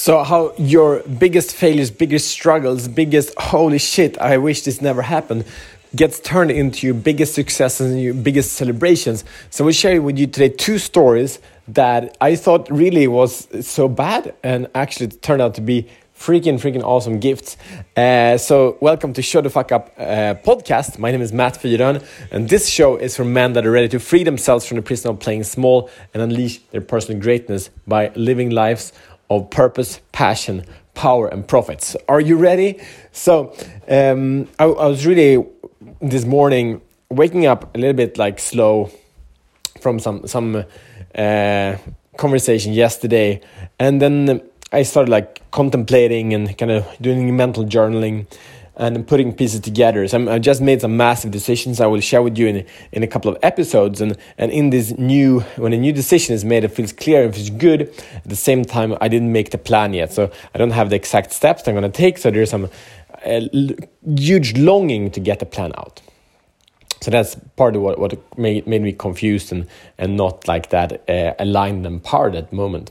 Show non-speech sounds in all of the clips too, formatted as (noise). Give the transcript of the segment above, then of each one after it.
So, how your biggest failures, biggest struggles, biggest holy shit, I wish this never happened, gets turned into your biggest successes and your biggest celebrations. So, we'll share with you today two stories that I thought really was so bad and actually turned out to be freaking, freaking awesome gifts. Uh, so, welcome to Show the Fuck Up uh, podcast. My name is Matt Fyron, and this show is for men that are ready to free themselves from the prison of playing small and unleash their personal greatness by living lives of purpose, passion, power, and profits. Are you ready? So, um, I, I was really this morning waking up a little bit like slow from some some uh, conversation yesterday, and then I started like contemplating and kind of doing mental journaling and putting pieces together. So I'm, i just made some massive decisions I will share with you in, in a couple of episodes. And, and in this new, when a new decision is made, it feels clear and feels good. At the same time, I didn't make the plan yet. So I don't have the exact steps I'm going to take. So there's some uh, huge longing to get the plan out so that's part of what, what made, made me confused and, and not like that uh, aligned and part at the moment.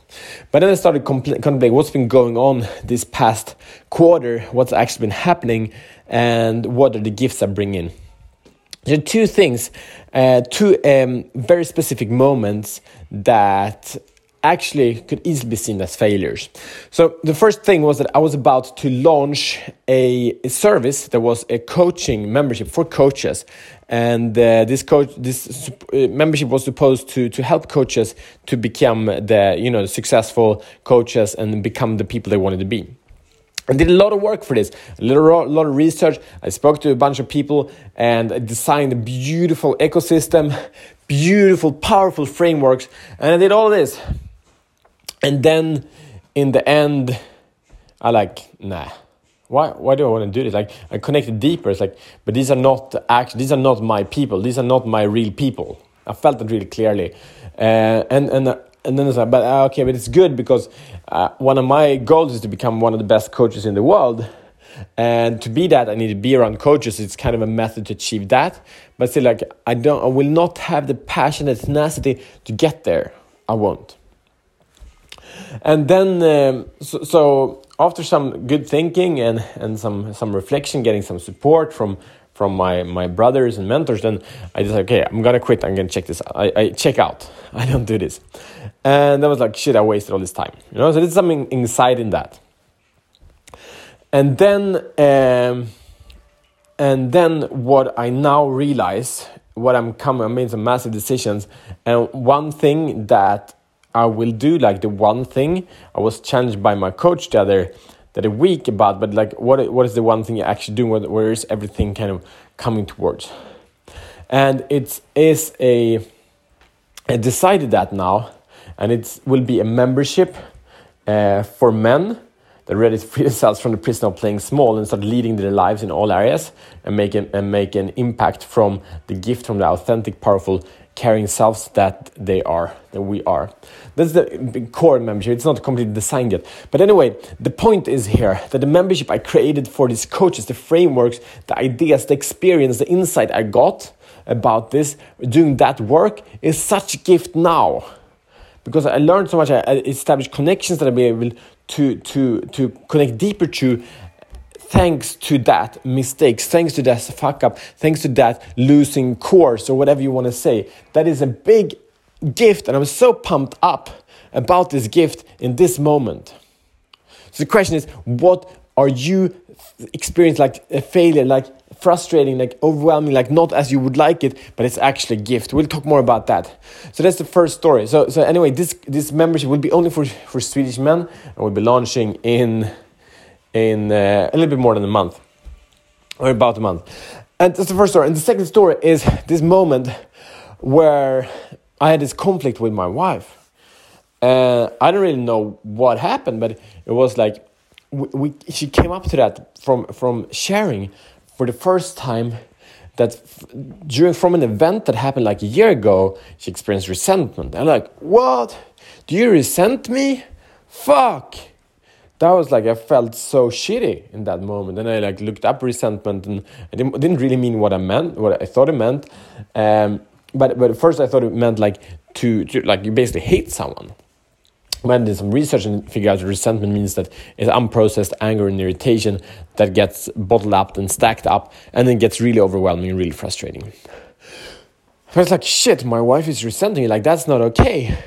But then I started contemplating what's been going on this past quarter, what's actually been happening, and what are the gifts I bring in. There are two things, uh, two um, very specific moments that actually could easily be seen as failures. So the first thing was that I was about to launch a, a service that was a coaching membership for coaches, and uh, this coach this uh, membership was supposed to to help coaches to become the you know successful coaches and become the people they wanted to be. I did a lot of work for this, a lot of research. I spoke to a bunch of people and I designed a beautiful ecosystem, beautiful, powerful frameworks, and I did all this. And then in the end, I like, nah. Why, why do I want to do this? Like I connected deeper. It's like, but these are not actually these are not my people. These are not my real people. I felt it really clearly, uh, and and and then it's like, but uh, okay, but it's good because uh, one of my goals is to become one of the best coaches in the world, and to be that, I need to be around coaches. It's kind of a method to achieve that, but still, like I don't, I will not have the passion and tenacity to get there. I won't. And then, um, so, so, after some good thinking and, and some, some reflection, getting some support from, from my, my brothers and mentors, then I just okay, I'm gonna quit. I'm gonna check this out. I, I check out. (laughs) I don't do this. And I was like, shit, I wasted all this time. You know, so there's something inside in that. And then, um, and then what I now realize, what I'm coming, I made some massive decisions, and one thing that I will do like the one thing I was challenged by my coach the other that other week about, but like what what is the one thing you're actually doing? Where is everything kind of coming towards? And it is a I decided that now, and it will be a membership uh, for men ready to free (laughs) themselves from the prison of playing small and start leading their lives in all areas and make an, and make an impact from the gift from the authentic, powerful carrying selves that they are, that we are. That's the core membership. It's not completely designed yet. But anyway, the point is here that the membership I created for these coaches, the frameworks, the ideas, the experience, the insight I got about this, doing that work is such a gift now. Because I learned so much, I established connections that I'll be able to, to, to connect deeper to thanks to that mistakes, thanks to that fuck up, thanks to that losing course or whatever you want to say. That is a big gift, and I'm so pumped up about this gift in this moment. So the question is, what are you experiencing like a failure, like frustrating, like overwhelming, like not as you would like it, but it's actually a gift. We'll talk more about that. So that's the first story. So so anyway, this this membership will be only for for Swedish men and we'll be launching in in uh, a little bit more than a month, or about a month. And that's the first story. And the second story is this moment where I had this conflict with my wife. Uh, I don't really know what happened, but it was like we, we, she came up to that from from sharing for the first time that during from an event that happened like a year ago, she experienced resentment. I'm like, what? Do you resent me? Fuck! that was like I felt so shitty in that moment. And I like looked up resentment, and I didn't, didn't really mean what I meant, what I thought it meant. Um, but but first I thought it meant like to, to like you basically hate someone, when did some research and figured out resentment means that it's unprocessed anger and irritation that gets bottled up and stacked up and then gets really overwhelming and really frustrating. I was like, shit, my wife is resenting me. Like, that's not okay.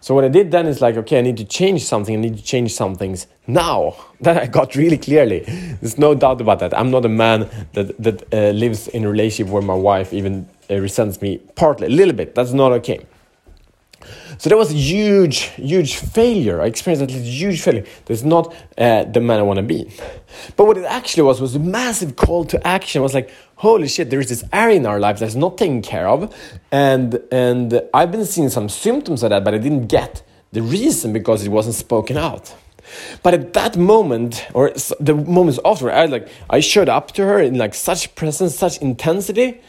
So what I did then is like, okay, I need to change something. I need to change some things now. (laughs) That I got really clearly. There's no doubt about that. I'm not a man that that uh, lives in a relationship where my wife even uh, resents me partly, a little bit. That's not okay. So that was a huge, huge failure. I experienced at least a huge failure. That's not uh, the man I want to be. But what it actually was was a massive call to action. I was like, holy shit, there is this area in our lives that's not taken care of, and and I've been seeing some symptoms of that, but I didn't get the reason because it wasn't spoken out. But at that moment, or the moments after, I like I showed up to her in like such presence, such intensity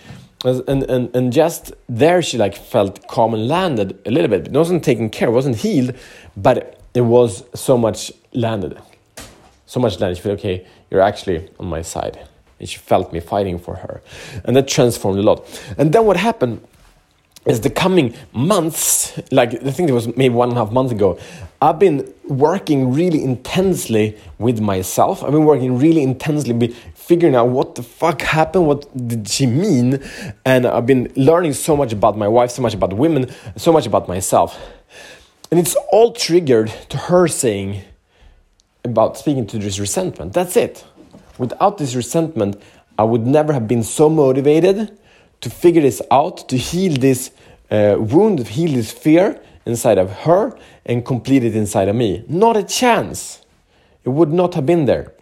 and, and, and just there she like felt calm and landed a little bit. It wasn't taken care, it wasn't healed, but it was so much landed. So much landed. She felt, okay, you're actually on my side. And she felt me fighting for her. And that transformed a lot. And then what happened is the coming months, like I think it was maybe one and a half months ago, I've been working really intensely with myself. I've been working really intensely figuring out what the fuck happened, what did she mean, and I've been learning so much about my wife, so much about women, so much about myself. And it's all triggered to her saying about speaking to this resentment. That's it. Without this resentment, I would never have been so motivated to figure this out, to heal this uh, wound, heal this fear inside of her and complete it inside of me. Not a chance. It would not have been there.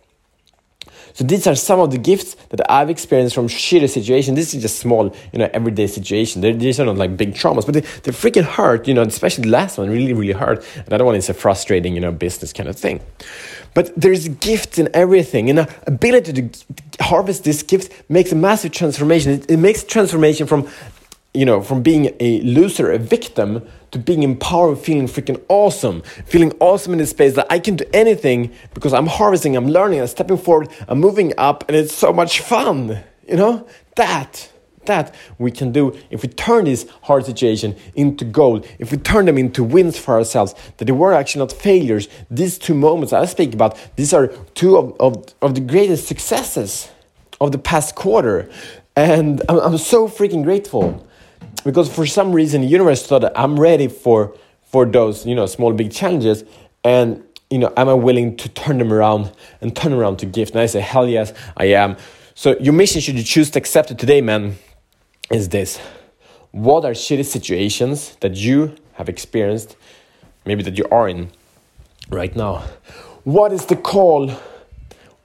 So these are some of the gifts that I've experienced from shitty situations. This is just small, you know, everyday situation. They're, these are not like big traumas, but they, they freaking hurt, you know, especially the last one really, really hurt. Another one is a frustrating, you know, business kind of thing. But there's gifts in everything, and our ability to harvest this gift makes a massive transformation. It, it makes transformation from, you know, from being a loser, a victim, to being empowered, feeling freaking awesome, feeling awesome in this space that I can do anything because I'm harvesting, I'm learning, I'm stepping forward, I'm moving up, and it's so much fun. You know, that that we can do if we turn this hard situation into gold, if we turn them into wins for ourselves, that they were actually not failures. These two moments I speak about, these are two of, of, of the greatest successes of the past quarter. And I'm, I'm so freaking grateful because for some reason the universe thought that I'm ready for for those you know small big challenges and you know am I willing to turn them around and turn around to gift and I say hell yes I am so your mission should you choose to accept it today man is this what are shitty situations that you have experienced maybe that you are in right now what is the call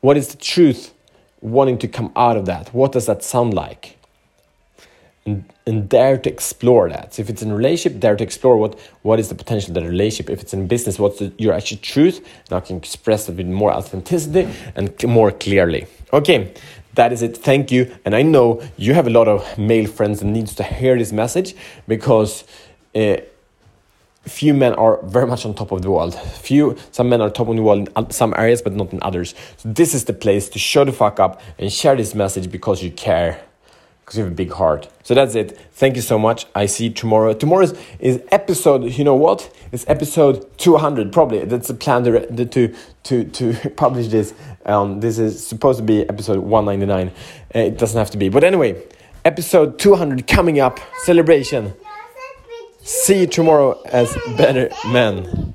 what is the truth wanting to come out of that what does that sound like and, and dare to explore that. So if it's in relationship, dare to explore what, what is the potential of the relationship. If it's in business, what's the, your actual truth? Now I can express it with more authenticity and more clearly. Okay, that is it. Thank you. And I know you have a lot of male friends that needs to hear this message because uh, few men are very much on top of the world. Few, some men are top of the world in some areas, but not in others. So this is the place to show the fuck up and share this message because you care because you have a big heart. So that's it. Thank you so much. I see you tomorrow. Tomorrow is, is episode, you know what? It's episode 200, probably. That's the plan to, to, to, to (laughs) publish this. Um, this is supposed to be episode 199. Uh, it doesn't have to be. But anyway, episode 200 coming up. Celebration. See you tomorrow as better men.